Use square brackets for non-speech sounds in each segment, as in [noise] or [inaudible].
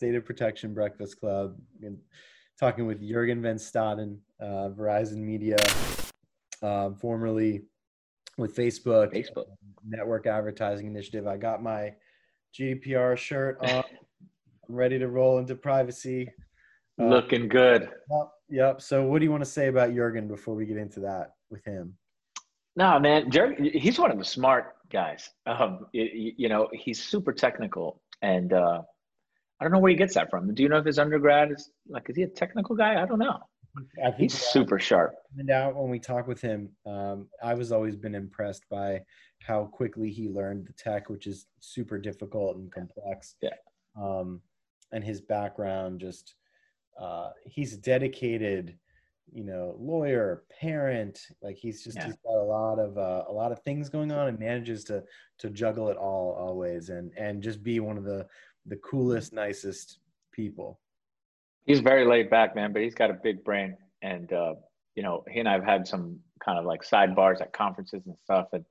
here we are, Data Protection Breakfast Club, and talking with Jurgen Van Staden, uh, Verizon Media, uh, formerly with Facebook, Facebook Network Advertising Initiative. I got my GDPR shirt on. [laughs] I'm ready to roll into privacy. Uh, Looking good. Yep, yep. So, what do you want to say about Jurgen before we get into that with him? No, man, Jurgen, he's one of the smart guys. Um, you, you know, he's super technical, and uh, I don't know where he gets that from. Do you know if his undergrad is like, is he a technical guy? I don't know. I think he's super sharp. And out when we talk with him, um, I was always been impressed by how quickly he learned the tech, which is super difficult and complex. Yeah. Um, and his background, just uh, he's dedicated, you know, lawyer, parent. Like he's just yeah. he's got a lot of uh, a lot of things going on, and manages to to juggle it all always, and and just be one of the the coolest, nicest people. He's very laid back, man, but he's got a big brain. And, uh, you know, he and I have had some kind of like sidebars at conferences and stuff. And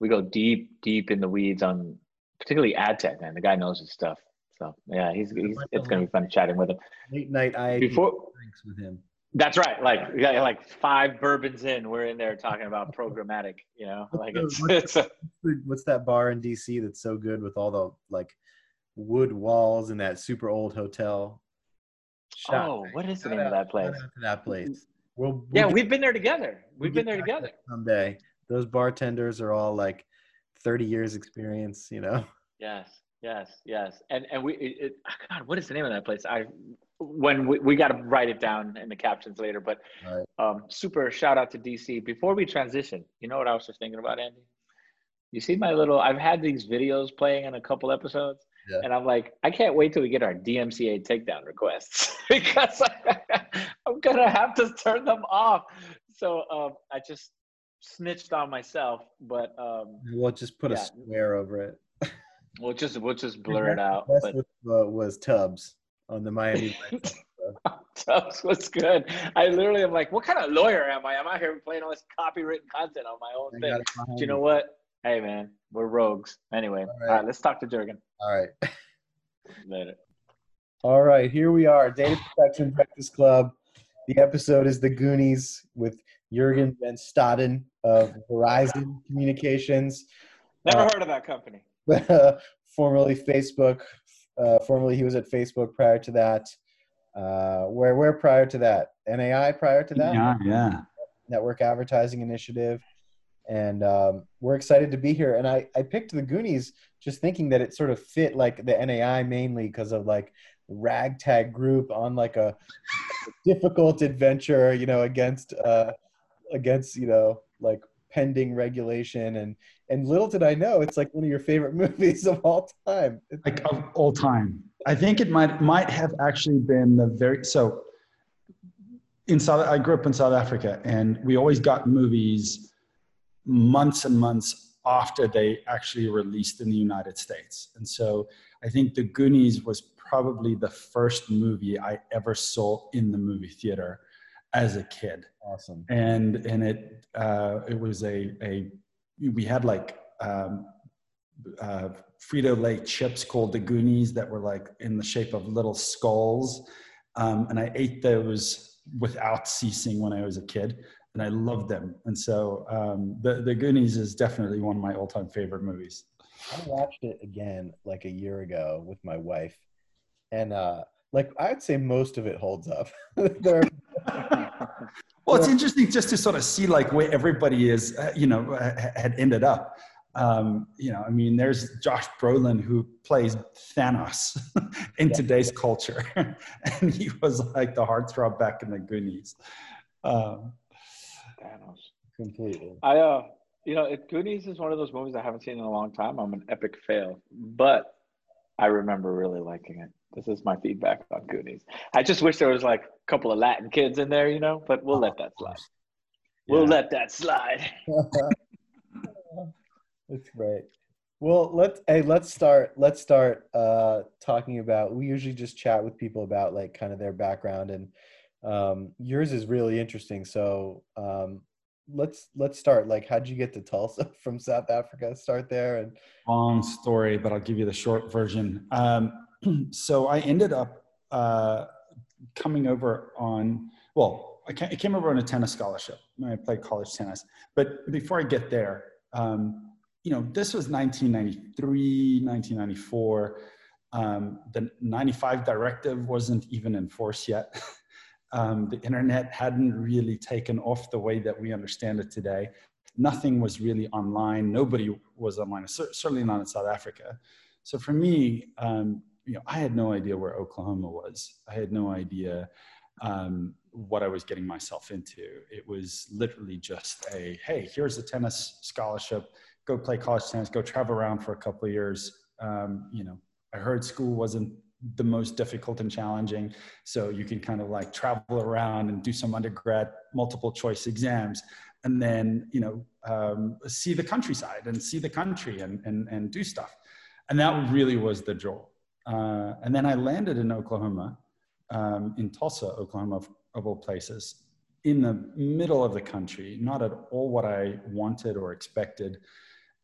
we go deep, deep in the weeds on particularly ad tech, man. The guy knows his stuff. So yeah, he's, he's it's going to be fun chatting with him. Late night I before drinks with him. That's right. Like yeah, like five bourbons in, we're in there talking about programmatic. You know, like it's it's. A, what's that bar in DC that's so good with all the like wood walls in that super old hotel. Shot. Oh, what is the name of that place? that place. We'll, we'll yeah, get, we've been there together. We've we'll been there together. Someday, those bartenders are all like thirty years experience. You know. [laughs] Yes, yes, yes, and and we. It, it, God, what is the name of that place? I when we, we got to write it down in the captions later. But right. um, super shout out to DC. Before we transition, you know what I was just thinking about, Andy? You see my little. I've had these videos playing in a couple episodes yeah. And I'm like, I can't wait till we get our DMCA takedown requests [laughs] because [laughs] I'm gonna have to turn them off. So um, I just snitched on myself, but um, we'll just put yeah. a square over it. [laughs] we'll just we'll just blur it out. But was, uh, was Tubbs on the Miami. Tubbs was good. I literally am like, what kind of lawyer am I? I'm out here playing all this copywritten content on my own thing. Do you know what? Hey man, we're rogues. Anyway, all right, all right let's talk to Jurgen. All right. [laughs] Later. All right, here we are, Data Protection Breakfast Club. The episode is The Goonies with Jurgen Van Staden of Verizon Communications. Never uh, heard of that company. [laughs] formerly Facebook. Uh, formerly, he was at Facebook prior to that. Uh, where where prior to that? NAI prior to that? Yeah, yeah. Network Advertising Initiative and um, we're excited to be here. And I, I picked the Goonies just thinking that it sort of fit like the NAI mainly because of like ragtag group on like a difficult adventure, you know, against uh, against you know like pending regulation and and little did I know it's like one of your favorite [laughs] movies of all time. Like of all time. I think it might might have actually been the very so in South I grew up in South Africa and we always got movies months and months after they actually released in the United States. And so I think The Goonies was probably the first movie I ever saw in the movie theater as a kid. Awesome. And and it uh, it was a a we had like um, uh, Frito Lay chips called the Goonies that were like in the shape of little skulls, um, and I ate those without ceasing when I was a kid and I loved them. And so um, the the Goonies is definitely one of my all time favorite movies. I watched it again like a year ago with my wife, and uh, like I'd say most of it holds up. [laughs] [laughs] well, it's interesting just to sort of see like where everybody is, uh, you know, had ended up. Um, you know, I mean, there's Josh Brolin who plays Thanos [laughs] in yeah. today's culture, and he was like the heartthrob back in the Goonies. Um, Thanos. Completely. I uh, you know, it, Goonies is one of those movies I haven't seen in a long time. I'm an epic fail, but I remember really liking it. This is my feedback on Goonies. I just wish there was like a couple of Latin kids in there, you know, but we'll let that slide. Yeah. We'll let that slide. [laughs] That's great. Well, let's hey, let's start. Let's start uh, talking about. We usually just chat with people about like kind of their background and um, yours is really interesting. So um, let's let's start. Like, how'd you get to Tulsa [laughs] from South Africa? Start there and long story, but I'll give you the short version. Um, [clears throat] so I ended up uh, coming over on, well, I came over on a tennis scholarship. I played college tennis. But before I get there, um, you know, this was 1993, 1994. Um, the 95 directive wasn't even enforced yet. [laughs] um, the internet hadn't really taken off the way that we understand it today. Nothing was really online. Nobody was online, certainly not in South Africa. So for me, um, you know, I had no idea where Oklahoma was. I had no idea um, what I was getting myself into. It was literally just a, hey, here's a tennis scholarship. Go play college tennis. Go travel around for a couple years. Um, you know, I heard school wasn't the most difficult and challenging, so you can kind of like travel around and do some undergrad multiple choice exams, and then you know um, see the countryside and see the country and and and do stuff, and that really was the draw. Uh, and then I landed in Oklahoma, um, in Tulsa, Oklahoma, of, of all places, in the middle of the country. Not at all what I wanted or expected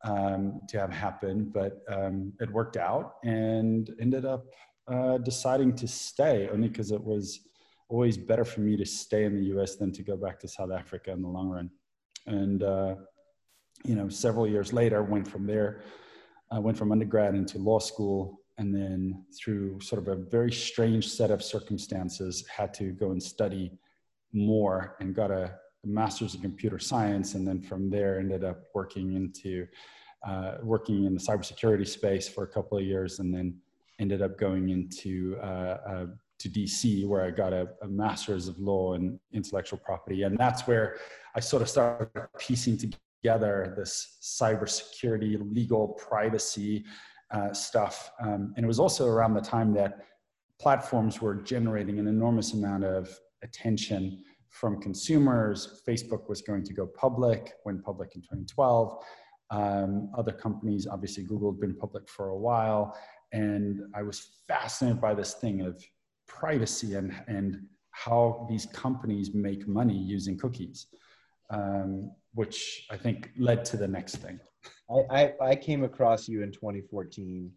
um, to have happen, but um, it worked out and ended up uh, deciding to stay only because it was always better for me to stay in the US than to go back to South Africa in the long run. And, uh, you know, several years later, I went from there, I went from undergrad into law school, and then through sort of a very strange set of circumstances, had to go and study more and got a, a master's in computer science, and then from there ended up working into uh, working in the cybersecurity space for a couple of years, and then ended up going into uh, uh, to DC, where I got a, a, master's of law and intellectual property, and that's where I sort of started piecing together this cybersecurity, legal privacy uh, stuff. Um, and it was also around the time that platforms were generating an enormous amount of attention from consumers. Facebook was going to go public, went public in 2012. Um, other companies, obviously Google had been public for a while. And I was fascinated by this thing of privacy and, and how these companies make money using cookies, um, which I think led to the next thing. I, I, I came across you in 2014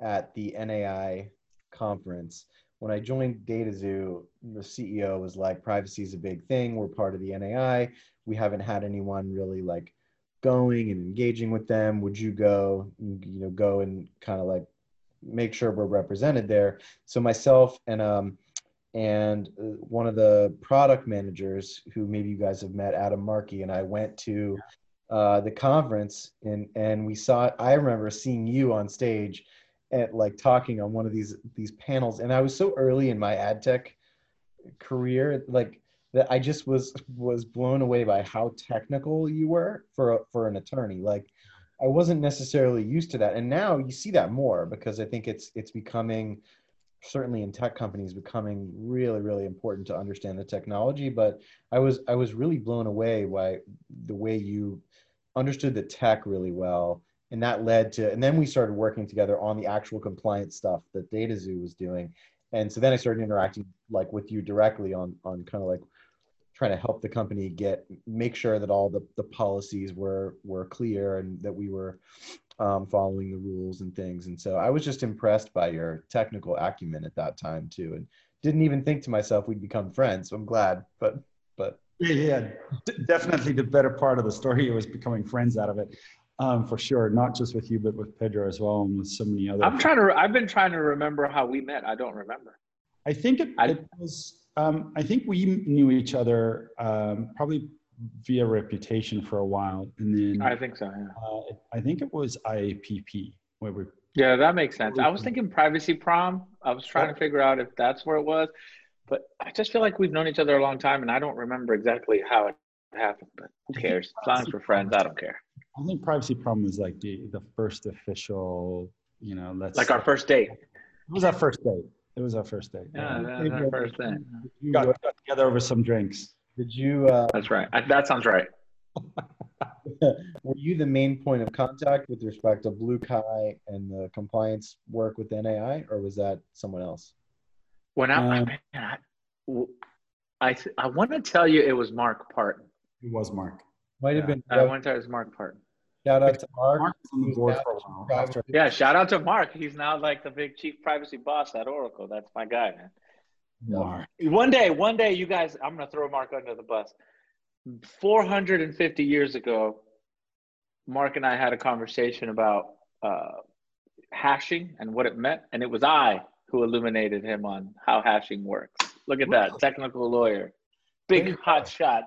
at the NAI conference. When I joined DataXu, the CEO was like, privacy is a big thing. We're part of the NAI. We haven't had anyone really like going and engaging with them. Would you go, you know, go and kind of like make sure we're represented there? So myself and um, and uh, one of the product managers who maybe you guys have met, Adam Markey, and I went to uh, the conference and and we saw I remember seeing you on stage at like talking on one of these these panels and I was so early in my ad tech career like that I just was was blown away by how technical you were for a, for an attorney like I wasn't necessarily used to that. And now you see that more because I think it's it's becoming certainly in tech companies becoming really really important to understand the technology. But I was I was really blown away by the way you understood the tech really well. And that led to and then we started working together on the actual compliance stuff that DataXu was doing. And so then i started interacting like with you directly on on kind of like trying to help the company get make sure that all the, the policies were were clear and that we were um, following the rules and things and so i was just impressed by your technical acumen at that time too and didn't even think to myself we'd become friends so i'm glad but but yeah, yeah, D- definitely the better part of the story was becoming friends out of it, um, for sure. Not just with you, but with Pedro as well, and with so many other. I'm trying to. I've been trying to remember how we met. I don't remember. I think it, I, it was. Um, I think we knew each other um, probably via reputation for a while, and then I think so. Yeah. Uh, I think it was IAPP where we. Yeah, that makes sense. I was thinking privacy prom. I was trying to figure out if that's where it was but I just feel like we've known each other a long time, and I don't remember exactly how it happened. But who cares? As long as we're friends, I don't care. I think privacy prom was like the the first official, you know, let's like our first date. It was our first date. It was our first date. Yeah, yeah. our first date. Got, got, together over some drinks. Did you? Uh, That's right. I, that sounds right. [laughs] Were you the main point of contact with respect to BlueKai and the compliance work with NAI, or was that someone else? When I, um, I, I, I want to tell you it was Mark Parton. It was Mark. Might have been. I want to tell you it was Mark Parton. Shout out to Mark. Mark on the board for a while. Yeah, shout out to Mark. He's now like the big chief privacy boss at Oracle. That's my guy, man. Mark. One day, one day, you guys, I'm gonna throw Mark under the bus. 450 years ago, Mark and I had a conversation about uh, hashing and what it meant, and it was I who illuminated him on how hashing works. Look at that, technical lawyer, big hot shot,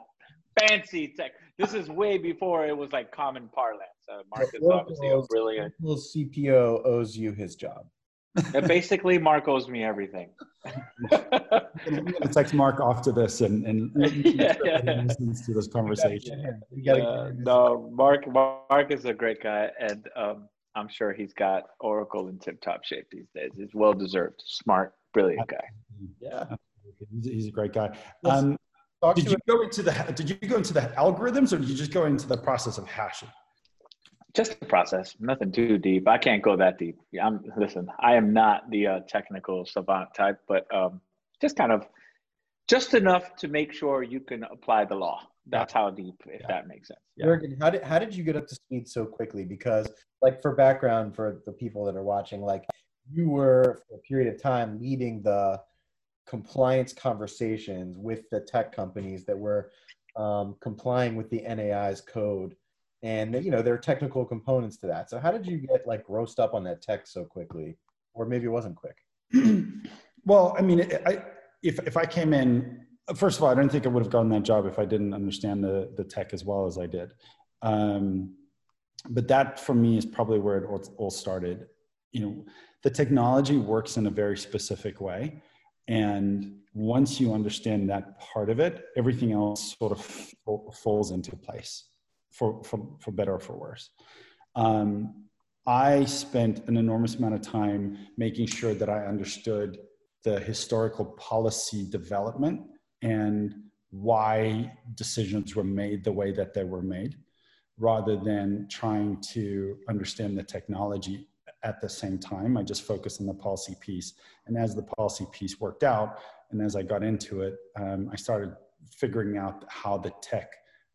fancy tech. This is way before it was like common parlance. Uh, Mark is obviously a brilliant. CPO owes you his job. And basically, Mark owes me everything. [laughs] I'm going to text Mark after this and, and [laughs] Yeah, yeah. listens to this conversation. You gotta Uh, no, Mark. Mark is a great guy, and um, I'm sure he's got Oracle in tip-top shape these days. He's well deserved, smart, brilliant guy. Yeah. He's, he's a great guy. Let's Um, Talk did to you go into the did you go into the algorithms or did you just go into the process of hashing? Just the process, nothing too deep. I can't go that deep. Yeah, I'm listen. I am not the uh, technical savant type, but um, just kind of, just enough to make sure you can apply the law. That's how deep, if Yeah. that makes sense. Yeah. Jurgen, how did how did you get up to speed so quickly? Because like for background for the people that are watching, like you were for a period of time leading the compliance conversations with the tech companies that were um, complying with the NAI's code, and you know there are technical components to that. So how did you get like roast up on that tech so quickly, or maybe it wasn't quick? [clears throat] well, I mean, I, if if I came in, first of all, I don't think I would have gotten that job if I didn't understand the the tech as well as I did. Um, but that for me is probably where it all, all started. You know, the technology works in a very specific way, and once you understand that part of it, everything else sort of fa- falls into place, for for for better or for worse. Um, I spent an enormous amount of time making sure that I understood the historical policy development and why decisions were made the way that they were made, rather than trying to understand the technology at the same time. I just focused on the policy piece. And as the policy piece worked out, and as I got into it, um, I started figuring out how the tech,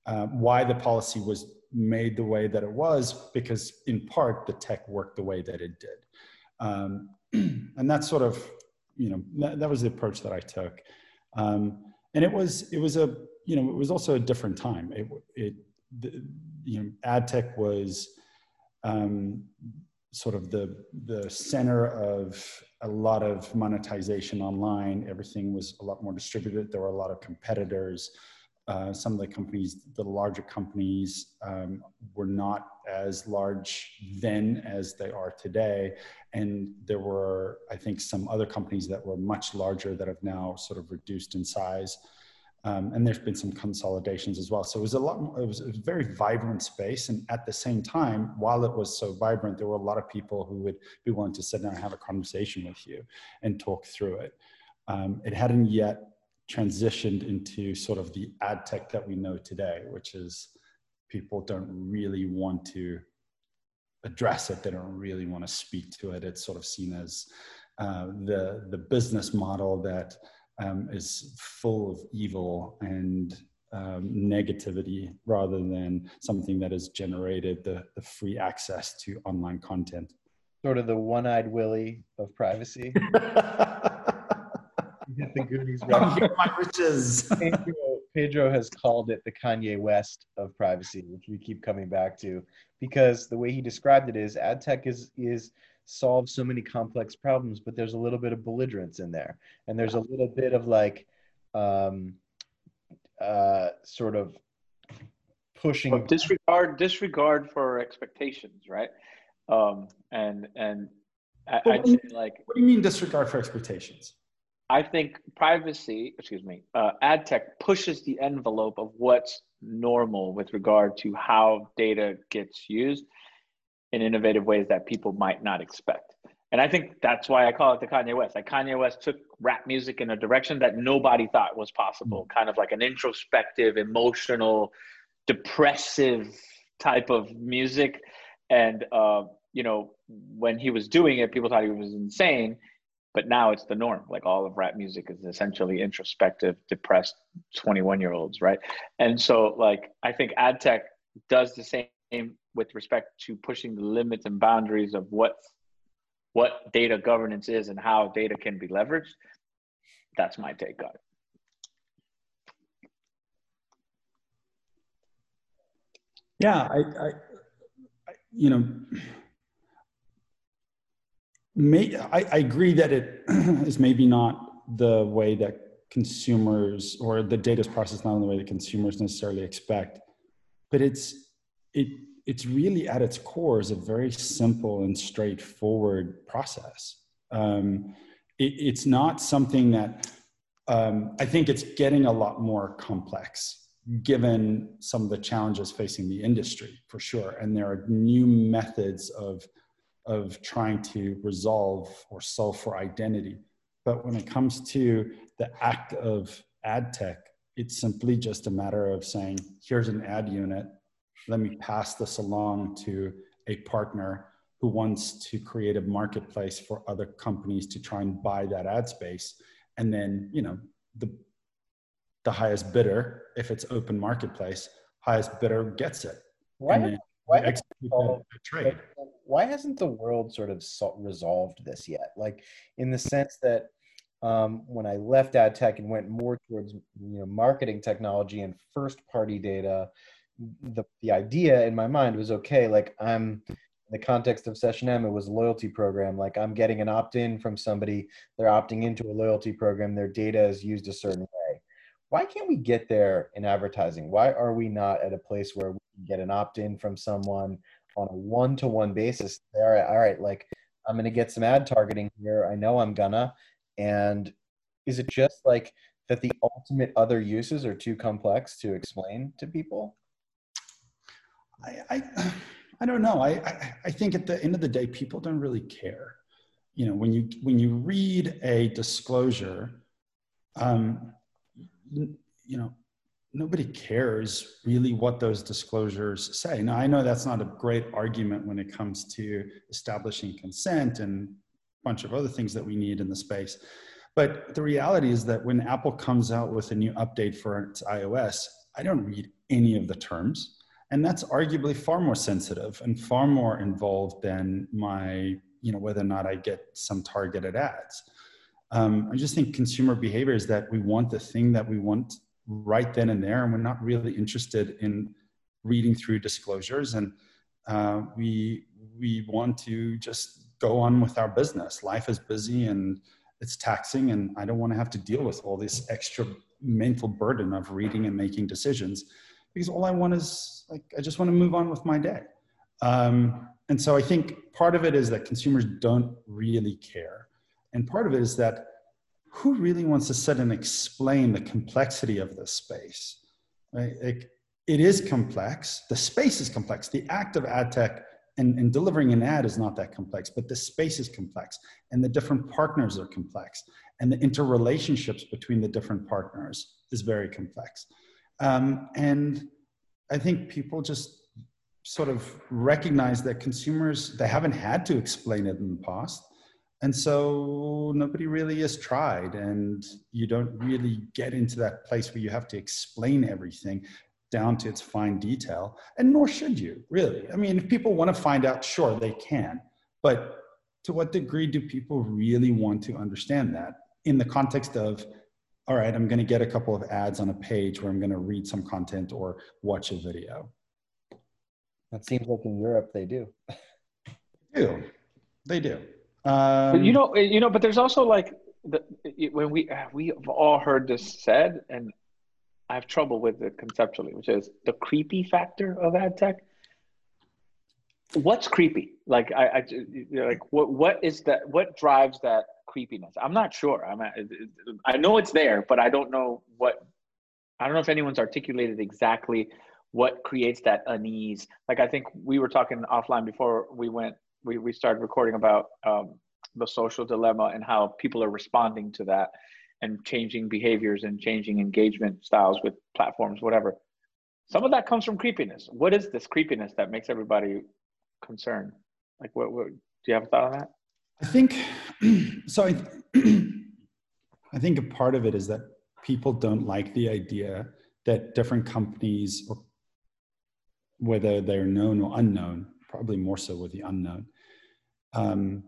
uh, why the policy was made the way that it was because in part the tech worked the way that it did um, [clears throat] and that's sort of you know that, that was the approach that i took um, and it was it was a you know it was also a different time it, it the, you know ad tech was um, sort of the the center of a lot of monetization online everything was a lot more distributed there were a lot of competitors uh, some of the companies, the larger companies, um, were not as large then as they are today. And there were, I think, some other companies that were much larger that have now sort of reduced in size. Um, and there's been some consolidations as well. So it was a lot, more, it was a very vibrant space. And at the same time, while it was so vibrant, there were a lot of people who would be willing to sit down and have a conversation with you and talk through it. Um, it hadn't yet transitioned into sort of the ad tech that we know today, which is people don't really want to address it. They don't really want to speak to it. It's sort of seen as uh, the the business model that um, is full of evil and um, negativity, rather than something that has generated the, the free access to online content. Sort of the one-eyed Willie of privacy. [laughs] Hit the Goonies Come reference. here, my riches. Pedro, Pedro has called it the Kanye West of privacy, which we keep coming back to, because the way he described it is ad tech is is solves so many complex problems, but there's a little bit of belligerence in there, and there's a little bit of like, um, uh, sort of pushing. But disregard disregard for expectations, right? Um, and and I, Well, I'd say like What do you mean disregard for expectations? I think privacy, excuse me, uh, ad tech pushes the envelope of what's normal with regard to how data gets used in innovative ways that people might not expect. And I think that's why I call it the Kanye West. Like Kanye West took rap music in a direction that nobody thought was possible, kind of like an introspective, emotional, depressive type of music. And, uh, you know, when he was doing it, people thought he was insane but now it's the norm like all of rap music is essentially introspective depressed 21 year olds right and so like i think ad tech does the same with respect to pushing the limits and boundaries of what what data governance is and how data can be leveraged. That's my take on it. Yeah, I, I, I you know, may, I, I agree that it [clears throat] is maybe not the way that consumers or the data is processed not in the way that consumers necessarily expect, but it's it it's really at its core is a very simple and straightforward process. Um, it, it's not something that um, I think it's getting a lot more complex given some of the challenges facing the industry for sure. And there are new methods of, of trying to resolve or solve for identity. But when it comes to the act of ad tech, it's simply just a matter of saying, here's an ad unit. Let me pass this along to a partner who wants to create a marketplace for other companies to try and buy that ad space. And then, you know, the the highest bidder, if it's open marketplace, highest bidder gets it. Why, why, why hasn't the world sort of resolved this yet? Like in the sense that um, when I left ad tech and went more towards you know marketing technology and first party data, the the idea in my mind was okay. Like I'm in the context of SessionM, it was a loyalty program. Like I'm getting an opt in from somebody, they're opting into a loyalty program. Their data is used a certain way why can't we get there in advertising? Why are we not at a place where we can get an opt-in from someone on a one-to-one basis? All right, all right, like I'm to get some ad targeting here. I know I'm gonna. And is it just like that the ultimate other uses are too complex to explain to people? I, I, [sighs] I don't know. I, I, I think at the end of the day, people don't really care. You know, when you when you read a disclosure, um, you know, nobody cares really what those disclosures say. Now, I know that's not a great argument when it comes to establishing consent and a bunch of other things that we need in the space. But the reality is that when Apple comes out with a new update for its iOS, I don't read any of the terms. And that's arguably far more sensitive and far more involved than my, you know, whether or not I get some targeted ads. Um, I just think consumer behavior is that we want the thing that we want right then and there, and we're not really interested in reading through disclosures, and uh, we we want to just go on with our business. Life is busy and it's taxing, and I don't want to have to deal with all this extra mental burden of reading and making decisions because all I want is like I just want to move on with my day. Um, and so I think part of it is that consumers don't really care and part of it is that who really wants to sit and explain the complexity of this space? Right? It, it is complex. The space is complex. The act of ad tech and, and delivering an ad is not that complex, but the space is complex and the different partners are complex and the interrelationships between the different partners is very complex. Um, and I think people just sort of recognize that consumers, they haven't had to explain it in the past. And so nobody really has tried. And you don't really get into that place where you have to explain everything down to its fine detail. And nor should you really. I mean if people want to find out sure they can. But to what degree do people really want to understand that in the context of all right i'm going to get a couple of ads on a page where i'm going to read some content or watch a video. That seems like in europe they do. They do. They do. Um, but you know, you know, but there's also like the, when we we've all heard this said, and I have trouble with it conceptually, which is the creepy factor of ad tech. What's creepy? Like I, I like what what is that? What drives that creepiness? I'm not sure. I'm I know it's there, but I don't know what. I don't know if anyone's articulated exactly what creates that unease. Like I think we were talking offline before we went we, we started recording about um, the social dilemma and how people are responding to that and changing behaviors and changing engagement styles with platforms, whatever. Some of that comes from creepiness. What is this creepiness that makes everybody concerned? Like, what, what do you have a thought on that? I think [clears throat] so. I, [clears throat] I think a part of it is that people don't like the idea that different companies whether they're known or unknown, probably more so with the unknown, um,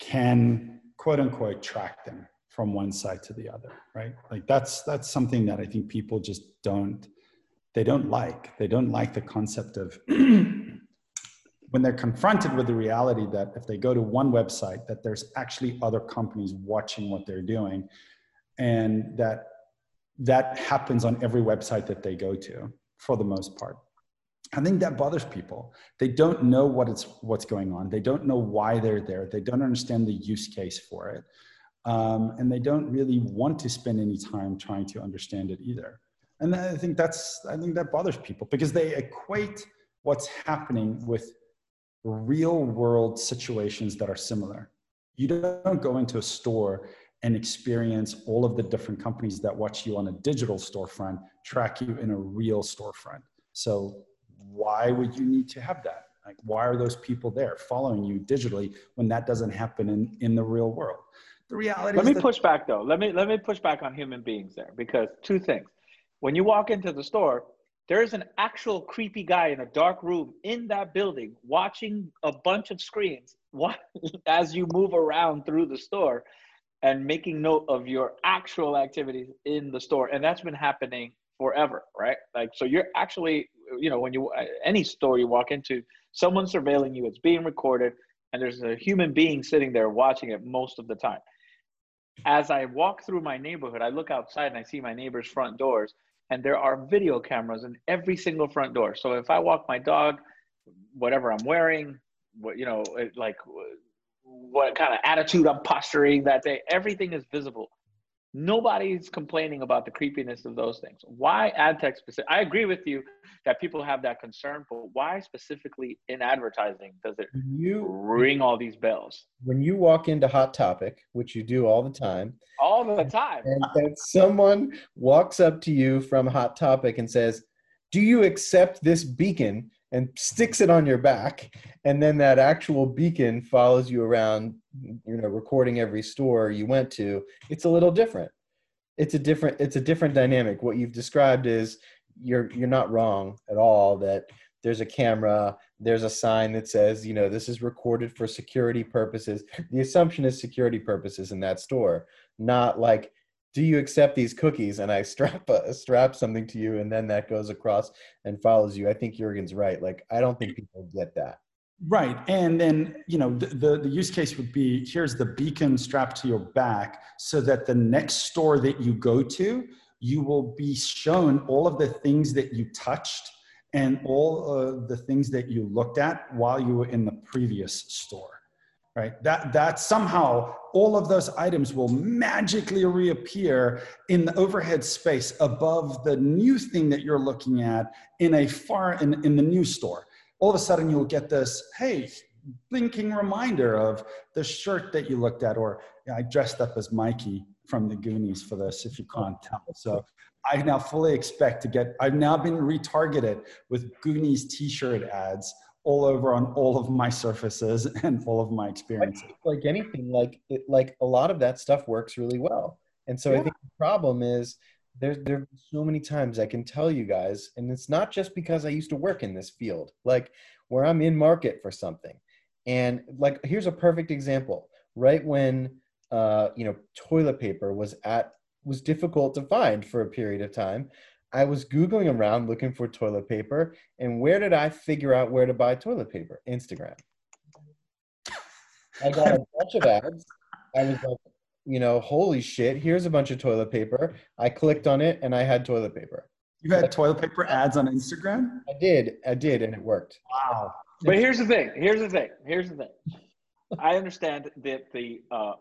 can quote unquote track them from one side to the other, right? Like that's that's something that I think people just don't they don't like. They don't like the concept of [clears throat] when they're confronted with the reality that if they go to one website that there's actually other companies watching what they're doing and that that happens on every website that they go to for the most part. I think that bothers people. They don't know what it's what's going on. They don't know why they're there. They don't understand the use case for it. Um, and they don't really want to spend any time trying to understand it either. And i think that's i think that bothers people because they equate what's happening with real world situations that are similar. You don't go into a store and experience all of the different companies that watch you on a digital storefront track you in a real storefront. So why would you need to have that? Like why are those people there following you digitally when that doesn't happen in in the real world? The reality let me that- push back though. Let me let me push back on human beings there because two things. When you walk into the store there's an actual creepy guy in a dark room in that building watching a bunch of screens [laughs] as you move around through the store and making note of your actual activities in the store. And that's been happening forever right? Like so you're actually you know when you any store you walk into someone's surveilling you it's being recorded and there's a human being sitting there watching it most of the time. As I walk through my neighborhood, I look outside and I see my neighbor's front doors, and there are video cameras in every single front door. So if I walk my dog, whatever I'm wearing, what you know, like what kind of attitude I'm posturing that day, everything is visible nobody's complaining about the creepiness of those things. Why ad tech specific? I agree with you that people have that concern, but why specifically in advertising does it you ring all these bells? When you walk into Hot Topic, which you do all the time, all the time, and, and someone walks up to you from Hot Topic and says, "Do you accept this beacon?" And sticks it on your back and then that actual beacon follows you around you know recording every store you went to it's a little different. It's a different it's a different dynamic. What you've described is you're you're not wrong at all that there's a camera there's a sign that says you know this is recorded for security purposes. The assumption is security purposes in that store not like do you accept these cookies? And i [laughs] strap a, strap something to you and then that goes across and follows you. I think jurgen's right. Like i don't think people get that. Right. And then you know the, the, the use case would be here's the beacon strapped to your back so that the next store that you go to you will be shown all of the things that you touched and all of the things that you looked at while you were in the previous store right? That that somehow all of those items will magically reappear in the overhead space above the new thing that you're looking at in a far in, in the new store. All of a sudden you'll get this hey blinking reminder of the shirt that you looked at or i dressed up as mikey from the goonies for this if you can't tell. So i now fully expect to get i've now been retargeted with goonies t-shirt ads all over on all of my surfaces [laughs] and all of my experiences. Like anything, like it, like a lot of that stuff works really well. And so yeah. I think the problem is there's there so many times I can tell you guys, and it's not just because I used to work in this field, like where I'm in market for something. And like here's a perfect example. Right when uh, you know, toilet paper was at was difficult to find for a period of time. I was Googling around looking for toilet paper. And where did I figure out where to buy toilet paper? Instagram. I got a [laughs] bunch of ads. I was like, you know, holy shit, here's a bunch of toilet paper. I clicked on it and I had toilet paper. You had toilet paper ads on Instagram? I did. I did. And it worked. Wow. But here's the thing. Here's the thing. Here's the thing. I understand that the, uh,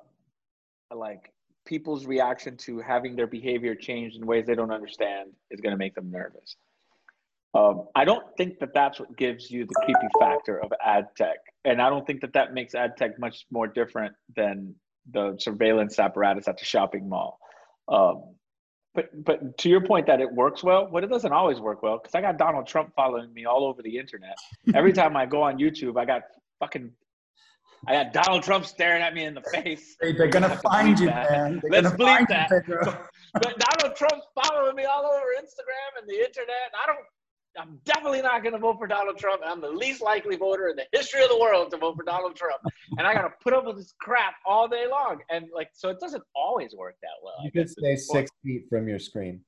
like, people's reaction to having their behavior changed in ways they don't understand is going to make them nervous. Um, I don't think that that's what gives you the creepy factor of ad tech, and I don't think that that makes ad tech much more different than the surveillance apparatus at the shopping mall. Um, but but to your point that it works well, but it doesn't always work well because I got Donald Trump following me all over the internet. Every [laughs] time I go on YouTube, I got fucking I got Donald Trump staring at me in the face. They, are gonna find you, that. man. They're Let's bleep that. You, [laughs] but Donald Trump's following me all over Instagram and the internet. I don't. I'm definitely not going to vote for Donald Trump. I'm the least likely voter in the history of the world to vote for Donald Trump. and I got to put up with this crap all day long. And like, so it doesn't always work that well. You could stay six feet from your screen.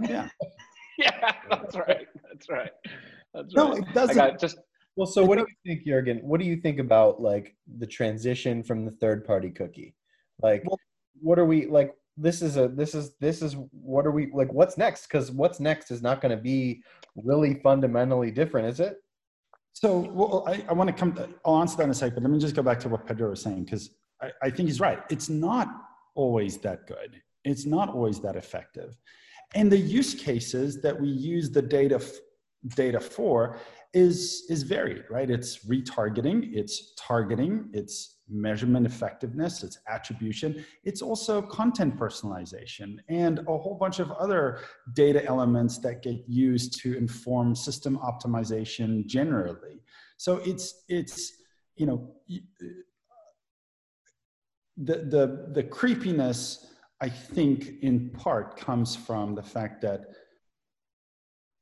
Yeah. [laughs] yeah, that's right. That's right. That's no, right. it doesn't. I got just well, so what do you think, Jurgen? What do you think about like the transition from the third party cookie? Like, what are we like? This is a this is this is what are we like? What's next? Because what's next is not going to be really fundamentally different, is it? So, well, I, I want to come. I'll answer that in a second. But let me just go back to what Pedro was saying because I, I think he's right. It's not always that good. It's not always that effective. And the use cases that we use the data data for is is varied, right? It's retargeting, it's targeting, it's measurement effectiveness, it's attribution, it's also content personalization, and a whole bunch of other data elements that get used to inform system optimization generally. So it's it's you know the the the creepiness I think in part comes from the fact that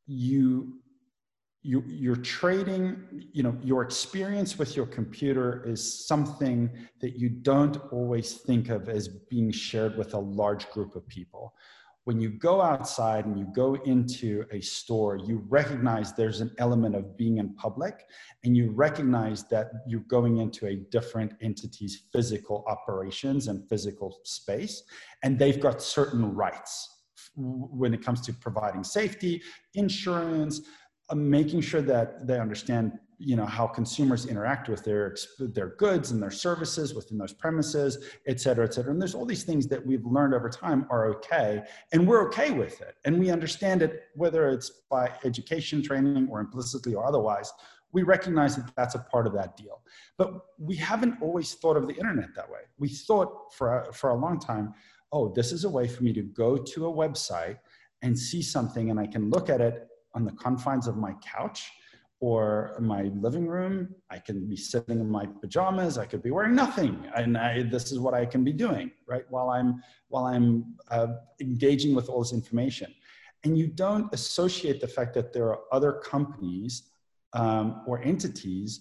you you, you're trading, you know, your experience with your computer is something that you don't always think of as being shared with a large group of people. When you go outside and you go into a store, you recognize there's an element of being in public, and you recognize that you're going into a different entity's physical operations and physical space, and they've got certain rights when it comes to providing safety, insurance, making sure that they understand you know how consumers interact with their their goods and their services within those premises et cetera et cetera. And there's all these things that we've learned over time are okay and we're okay with it. And we understand it whether it's by education training or implicitly or otherwise we recognize that that's a part of that deal. But we haven't always thought of the internet that way. We thought for a, for a long time oh this is a way for me to go to a website and see something and i can look at it on the confines of my couch or my living room. I can be sitting in my pajamas. I could be wearing nothing, and I, this is what I can be doing, right? While I'm while I'm uh, engaging with all this information, and you don't associate the fact that there are other companies um, or entities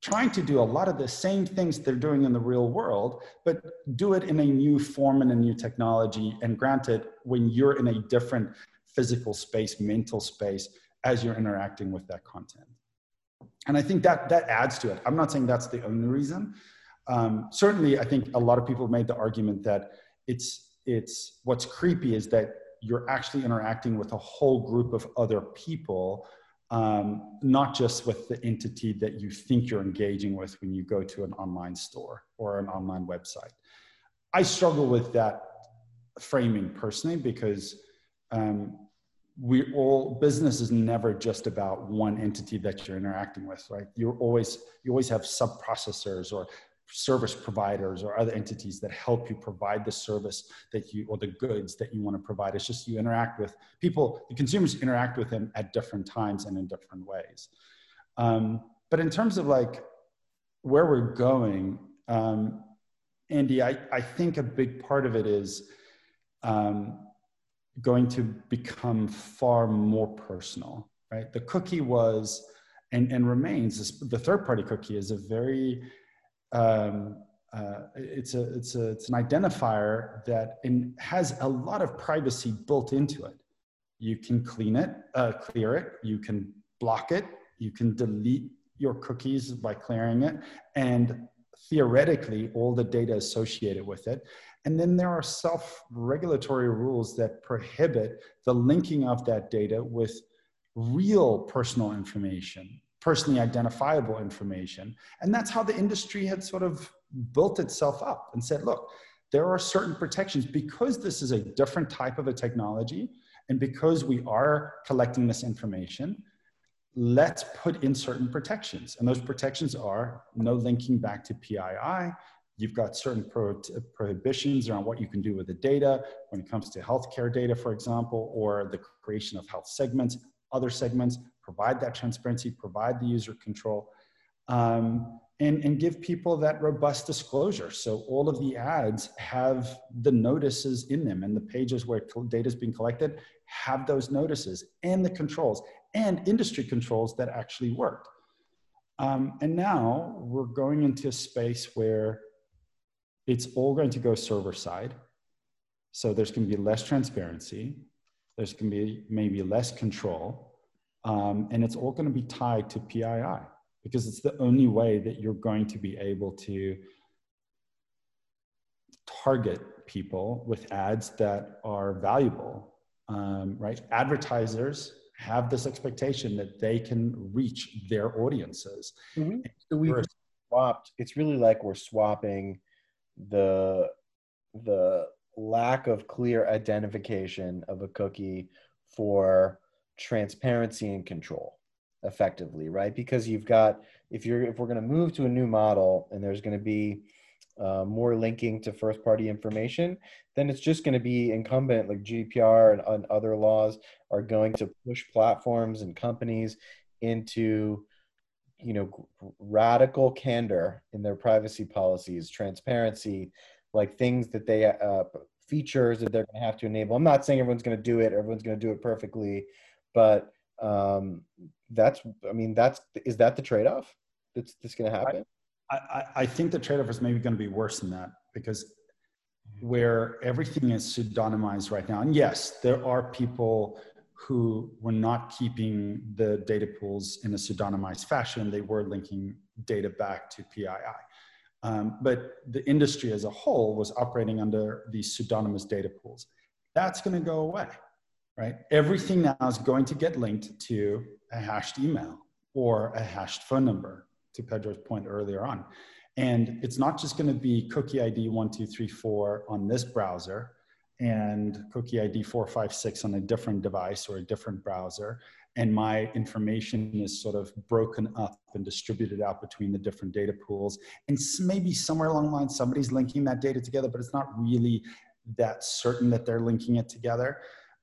trying to do a lot of the same things they're doing in the real world, but do it in a new form and a new technology. And granted, when you're in a different physical space, mental space as you're interacting with that content. And I think that that adds to it. I'm not saying that's the only reason. Um, certainly, I think a lot of people made the argument that it's it's what's creepy is that you're actually interacting with a whole group of other people, um, not just with the entity that you think you're engaging with when you go to an online store or an online website. I struggle with that framing personally because um, we all business is never just about one entity that you're interacting with right? You're always you always have sub processors or service providers or other entities that help you provide the service that you or the goods that you want to provide. It's just you interact with people the consumers interact with them at different times and in different ways. Um, but in terms of like where we're going um, andy I, I think a big part of it is um, going to become far more personal, right? The cookie was and, and remains the third party cookie is a very um, uh, it's a it's a it's an identifier that in, has a lot of privacy built into it. You can clean it, uh, clear it. You can block it. You can delete your cookies by clearing it, and theoretically, all the data associated with it. And then there are self regulatory rules that prohibit the linking of that data with real personal information, personally identifiable information. And that's how the industry had sort of built itself up and said, look, there are certain protections because this is a different type of a technology and because we are collecting this information let's put in certain protections and those protections are no linking back to pii You've got certain pro prohibitions around what you can do with the data when it comes to healthcare data, for example, or the creation of health segments, other segments, provide that transparency, provide the user control, um, and, and give people that robust disclosure. So all of the ads have the notices in them and the pages where data is being collected have those notices and the controls and industry controls that actually worked. Um, and now we're going into a space where it's all going to go server side. So there's going to be less transparency. There's going to be maybe less control. Um, and it's all going to be tied to PII because it's the only way that you're going to be able to target people with ads that are valuable, um, right? Advertisers have this expectation that they can reach their audiences. Mm-hmm. So we swapped. It's really like we're swapping the the lack of clear identification of a cookie for transparency and control effectively right? Because you've got if you're if we're going to move to a new model and there's going to be uh, more linking to first party information then it's just going to be incumbent like gdpr and, and other laws are going to push platforms and companies into you know radical candor in their privacy policies transparency like things that they uh, features that they're going to have to enable. I'm not saying everyone's going to do it everyone's going to do it perfectly but um, that's i mean that's is that the trade-off that's that's going to happen? I, I, I think the trade-off is maybe going to be worse than that because where everything is pseudonymized right now and yes there are people who were not keeping the data pools in a pseudonymized fashion they were linking data back to pii um, but the industry as a whole was operating under these pseudonymous data pools that's going to go away right? Everything now is going to get linked to a hashed email or a hashed phone number, to Pedro's point earlier on. And it's not just going to be cookie ID 1234 on this browser and cookie ID 456 on a different device or a different browser. And my information is sort of broken up and distributed out between the different data pools. And maybe somewhere along the line, somebody's linking that data together, but it's not really that certain that they're linking it together.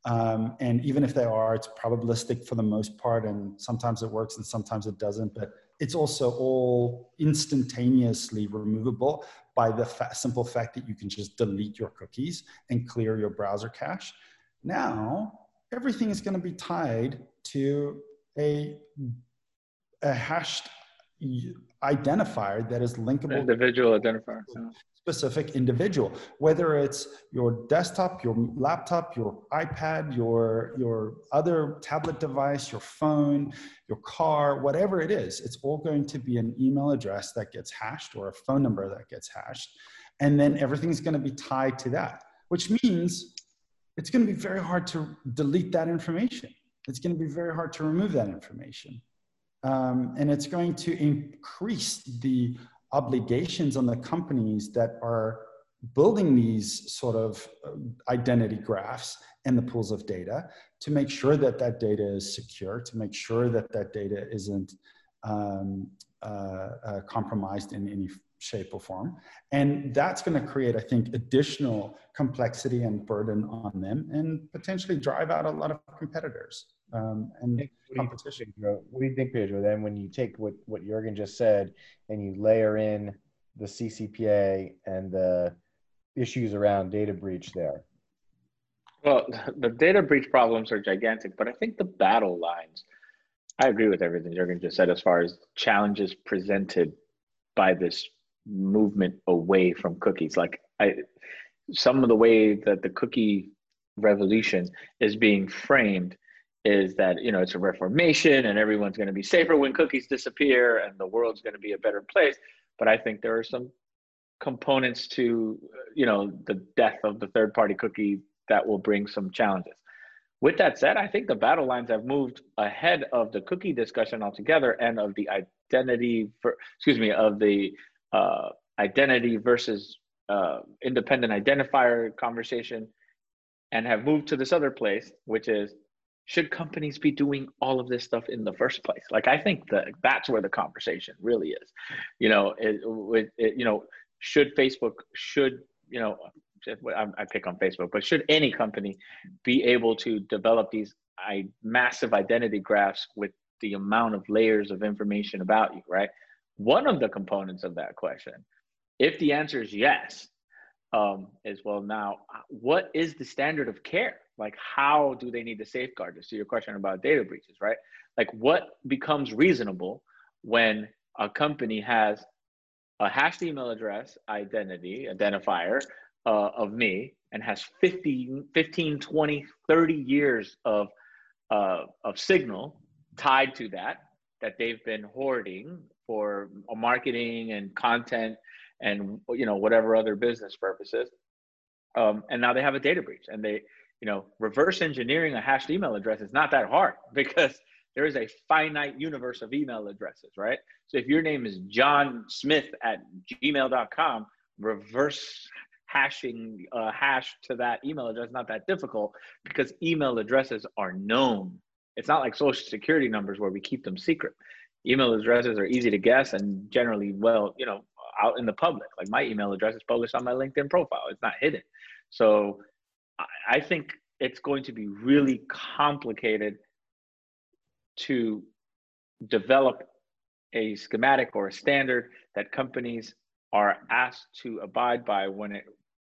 Um, and even if they are, it's probabilistic for the most part, and sometimes it works and sometimes it doesn't. But it's also all instantaneously removable by the fa- simple fact that you can just delete your cookies and clear your browser cache. Now, everything is going to be tied to a, a hashed identifier that is linkable. Individual identifier specific individual, whether it's your desktop, your laptop, your iPad, your, your other tablet device, your phone, your car, whatever it is, it's all going to be an email address that gets hashed or a phone number that gets hashed. And then everything's going to be tied to that, which means it's going to be very hard to delete that information. It's going to be very hard to remove that information. Um, and it's going to increase the obligations on the companies that are building these sort of uh, identity graphs and the pools of data to make sure that that data is secure, to make sure that that data isn't um, uh, uh, compromised in any shape or form. And that's going to create, I think, additional complexity and burden on them and potentially drive out a lot of competitors um, and what competition. Do think, what do you think, Pedro? Then when you take what, what Jurgen just said and you layer in the CCPA and the issues around data breach there? Well, [laughs] the data breach problems are gigantic, but I think the battle lines, I agree with everything Jurgen just said as far as challenges presented by this movement away from cookies. Like I, some of the way that the cookie revolution is being framed is that you know it's a reformation and everyone's going to be safer when cookies disappear and the world's going to be a better place. But i think there are some components to you know the death of the third party cookie that will bring some challenges. With that said i think the battle lines have moved ahead of the cookie discussion altogether and of the identity for excuse me of the uh, identity versus uh, independent identifier conversation and have moved to this other place which is should companies be doing all of this stuff in the first place? Like i think that that's where the conversation really is. You know it, it, it you know should facebook should you know I pick on Facebook, but should any company be able to develop these I, massive identity graphs with the amount of layers of information about you, right? One of the components of that question, if the answer is yes, um, is well now what is the standard of care like how do they need to safeguard this? To your question about data breaches right? Like what becomes reasonable when a company has a hashed email address identity identifier uh, of me and has 50 15 20 30 years of uh, of signal tied to that that they've been hoarding for marketing and content and you know whatever other business purposes um, and now they have a data breach and they you know reverse engineering a hashed email address is not that hard [laughs] because there is a finite universe of email addresses right so if your name is john smith at gmail.com reverse hashing a uh, hash to that email address is not that difficult because email addresses are known it's not like social security numbers where we keep them secret email addresses are easy to guess and generally well you know out in the public. Like my email address is published on my LinkedIn profile. It's not hidden. So I think it's going to be really complicated to develop a schematic or a standard that companies are asked to abide by when it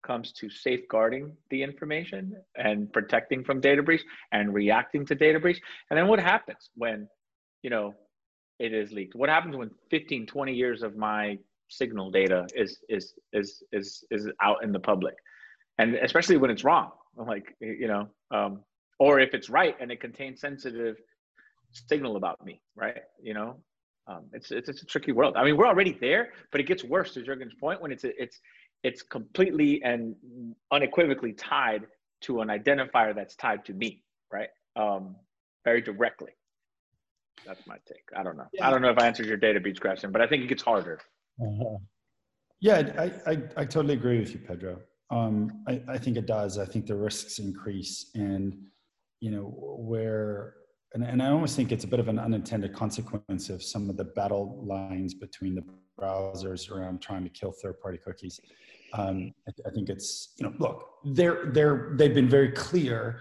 comes to safeguarding the information and protecting from data breach and reacting to data breach. And then what happens when, you know, it is leaked? What happens when 15, 20 years of my signal data is is is is is out in the public and especially when it's wrong like you know um, or if it's right and it contains sensitive signal about me right you know um, it's, it's it's a tricky world i mean we're already there but it gets worse to jürgen's point when it's it's it's completely and unequivocally tied to an identifier that's tied to me right um, very directly that's my take i don't know yeah. i don't know if i answered your data breach question but i think it gets harder uh-huh. Yeah, I, I, I, totally agree with you, Pedro. Um, I, I think it does. I think the risks increase, and you know where, and, and I almost think it's a bit of an unintended consequence of some of the battle lines between the browsers around trying to kill third-party cookies. Um, I, I think it's you know look they're they're they've been very clear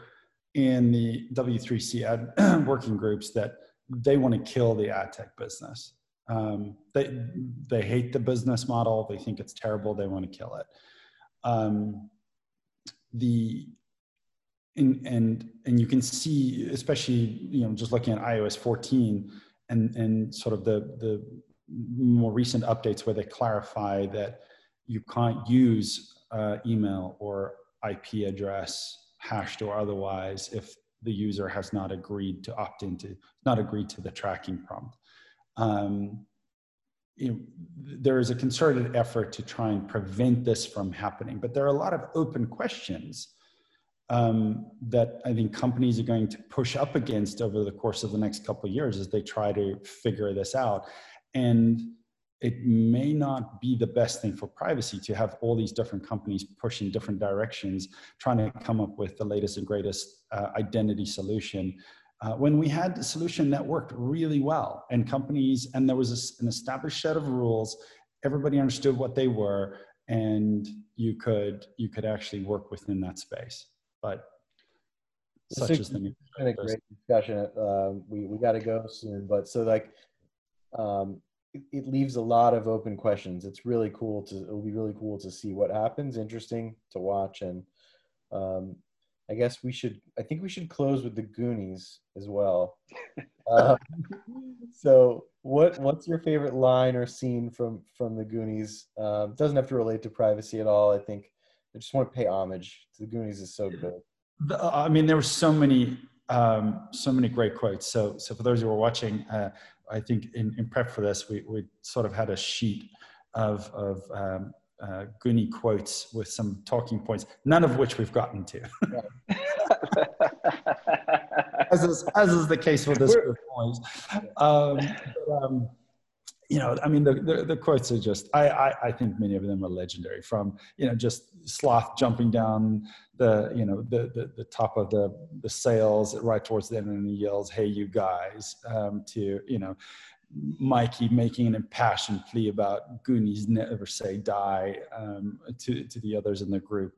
in the W3C ad [clears throat] working groups that they want to kill the ad tech business. Um, they they hate the business model. They think it's terrible. They want to kill it. Um, the and and and you can see, especially you know, just looking at iOS 14 and and sort of the the more recent updates where they clarify that you can't use uh, email or IP address, hashed or otherwise, if the user has not agreed to opt into, not agreed to the tracking prompt. Um, you know, there is a concerted effort to try and prevent this from happening. But there are a lot of open questions um, that I think companies are going to push up against over the course of the next couple of years as they try to figure this out. And it may not be the best thing for privacy to have all these different companies push in different directions, trying to come up with the latest and greatest uh, identity solution uh, when we had a solution that worked really well and companies, and there was a, an established set of rules, everybody understood what they were, and you could you could actually work within that space. But such is the new. Been a great discussion. Uh, we we got to go soon, but so like, um, it, it, leaves a lot of open questions. It's really cool to. It'll be really cool to see what happens. Interesting to watch, and um, I guess we should. I think we should close with the Goonies as well. [laughs] uh, so, what what's your favorite line or scene from from the Goonies? Um, doesn't have to relate to privacy at all. I think I just want to pay homage to the Goonies. is so good. The, I mean, there were so many um, so many great quotes. So, so for those who are watching, uh, I think in, in prep for this, we we sort of had a sheet of of um, uh, Goonie quotes with some talking points, none of which we've gotten to. [laughs] as, is, as is the case with this group um, but, um, you know, I mean, the, the, the, quotes are just, I, I, I think many of them are legendary from, you know, just sloth jumping down the, you know, the, the, the top of the, the sails right towards the end and he yells, hey, you guys, um, to, you know, Mikey making an impassioned plea about Goonies never say die um, to, to the others in the group.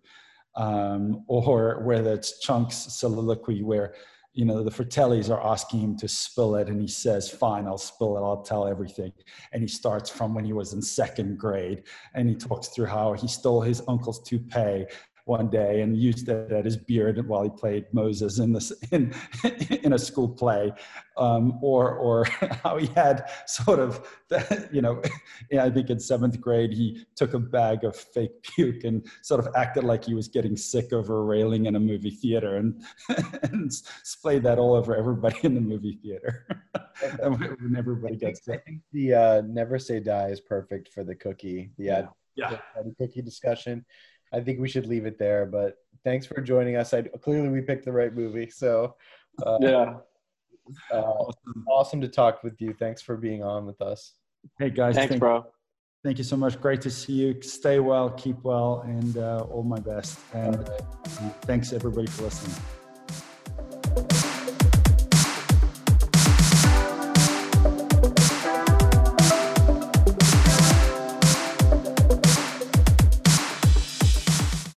Um, or whether it's Chunk's soliloquy where you know, the Fratellis are asking him to spill it, and he says, "Fine, I'll spill it. I'll tell everything." And he starts from when he was in second grade, and he talks through how he stole his uncle's toupee one day and used it at his beard while he played Moses in this in in a school play, um, or or [laughs] how he had sort of the, [laughs] you know, [laughs] I think in seventh grade he took a bag of fake puke and sort of acted like he was getting sick over a railing in a movie theater and and splayed that all over everybody in the movie theater. when everybody gets sick. I think the uh, never say die is perfect for the cookie. The yeah. yeah. The cookie discussion I think we should leave it there. But thanks for joining us. I clearly we picked the right movie. So uh, yeah, uh, awesome. awesome to talk with you. Thanks for being on with us. Hey guys, thanks, thank, bro. Thank you so much. Great to see you. Stay well, keep well, and uh, all my best. And thanks everybody for listening.